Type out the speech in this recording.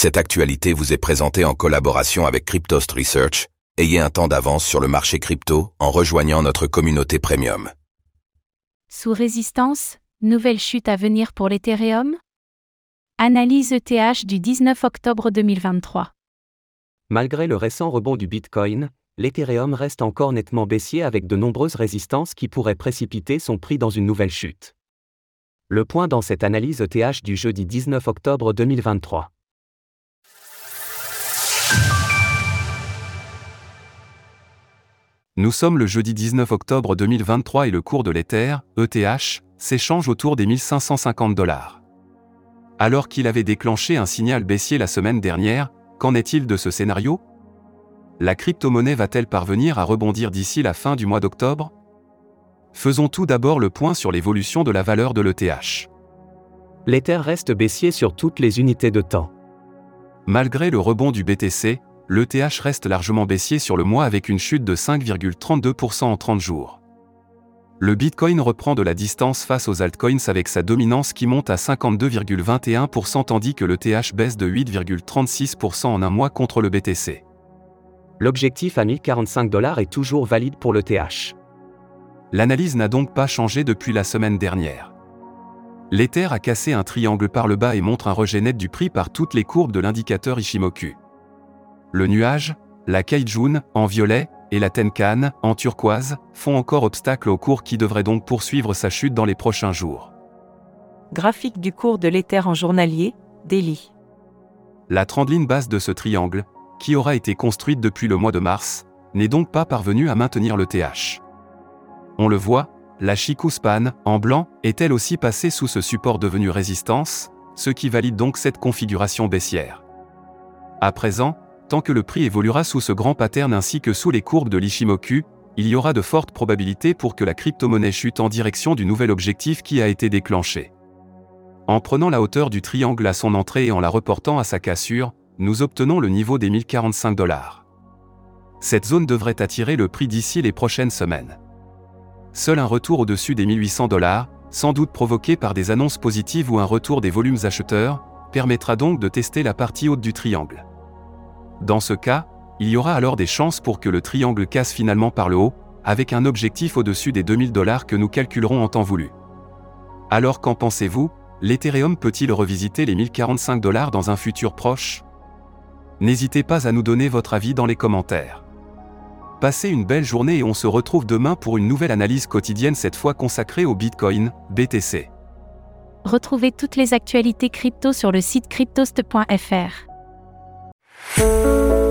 Cette actualité vous est présentée en collaboration avec Cryptost Research. Ayez un temps d'avance sur le marché crypto en rejoignant notre communauté premium. Sous résistance, nouvelle chute à venir pour l'Ethereum? Analyse ETH du 19 octobre 2023. Malgré le récent rebond du Bitcoin, l'Ethereum reste encore nettement baissier avec de nombreuses résistances qui pourraient précipiter son prix dans une nouvelle chute. Le point dans cette analyse ETH du jeudi 19 octobre 2023. Nous sommes le jeudi 19 octobre 2023 et le cours de l'Ether, ETH, s'échange autour des 1550 dollars. Alors qu'il avait déclenché un signal baissier la semaine dernière, qu'en est-il de ce scénario? La crypto-monnaie va-t-elle parvenir à rebondir d'ici la fin du mois d'octobre? Faisons tout d'abord le point sur l'évolution de la valeur de l'ETH. L'Ether reste baissier sur toutes les unités de temps. Malgré le rebond du BTC, l'ETH reste largement baissier sur le mois avec une chute de 5,32% en 30 jours. Le Bitcoin reprend de la distance face aux altcoins avec sa dominance qui monte à 52,21% tandis que l'ETH baisse de 8,36% en un mois contre le BTC. L'objectif à 1045 dollars est toujours valide pour l'ETH. L'analyse n'a donc pas changé depuis la semaine dernière. L'Ether a cassé un triangle par le bas et montre un rejet net du prix par toutes les courbes de l'indicateur Ishimoku. Le nuage, la Kaijun, en violet, et la Tenkan, en turquoise, font encore obstacle au cours qui devrait donc poursuivre sa chute dans les prochains jours. Graphique du cours de l'éther en journalier, Daily. La trendline basse de ce triangle, qui aura été construite depuis le mois de mars, n'est donc pas parvenue à maintenir le TH. On le voit, la Chikuspan, en blanc, est elle aussi passée sous ce support devenu résistance, ce qui valide donc cette configuration baissière. À présent, tant que le prix évoluera sous ce grand pattern ainsi que sous les courbes de l'Ishimoku, il y aura de fortes probabilités pour que la crypto-monnaie chute en direction du nouvel objectif qui a été déclenché. En prenant la hauteur du triangle à son entrée et en la reportant à sa cassure, nous obtenons le niveau des 1045 dollars. Cette zone devrait attirer le prix d'ici les prochaines semaines. Seul un retour au-dessus des 1800 dollars, sans doute provoqué par des annonces positives ou un retour des volumes acheteurs, permettra donc de tester la partie haute du triangle. Dans ce cas, il y aura alors des chances pour que le triangle casse finalement par le haut, avec un objectif au-dessus des 2000 dollars que nous calculerons en temps voulu. Alors qu'en pensez-vous L'Ethereum peut-il revisiter les 1045 dollars dans un futur proche? N'hésitez pas à nous donner votre avis dans les commentaires. Passez une belle journée et on se retrouve demain pour une nouvelle analyse quotidienne cette fois consacrée au Bitcoin, BTC. Retrouvez toutes les actualités crypto sur le site cryptost.fr. Música